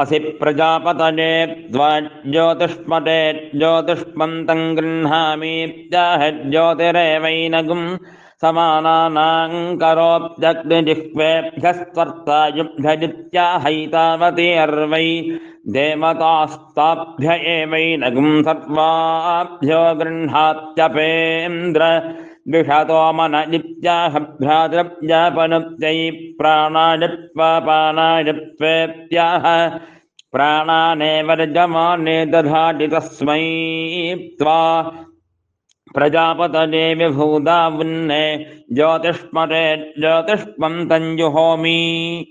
असि प्रजापतये ज्योतिष्मन्तं गृह्णामीत्याह ज्योतिरेवैनगुं समानानाङ्करोऽप्यग्निजिह्वेभ्यस्त्वर्ता युभ्यजित्याहैतावती अर्वै देवतास्ताभ्य एवैनगुं सर्वाभ्यो गृह्णात्यपेन्द्र दुषतोमनलिप्याहभ्रातृप्यापनुप्त्यै प्राणालिप्वापानालिप्वेत्याह प्राणानेव रजमाने दधाति तस्मै त्वा प्रजापतने विभूदावुन्ने ज्योतिष्मं तञ्जुहोमि।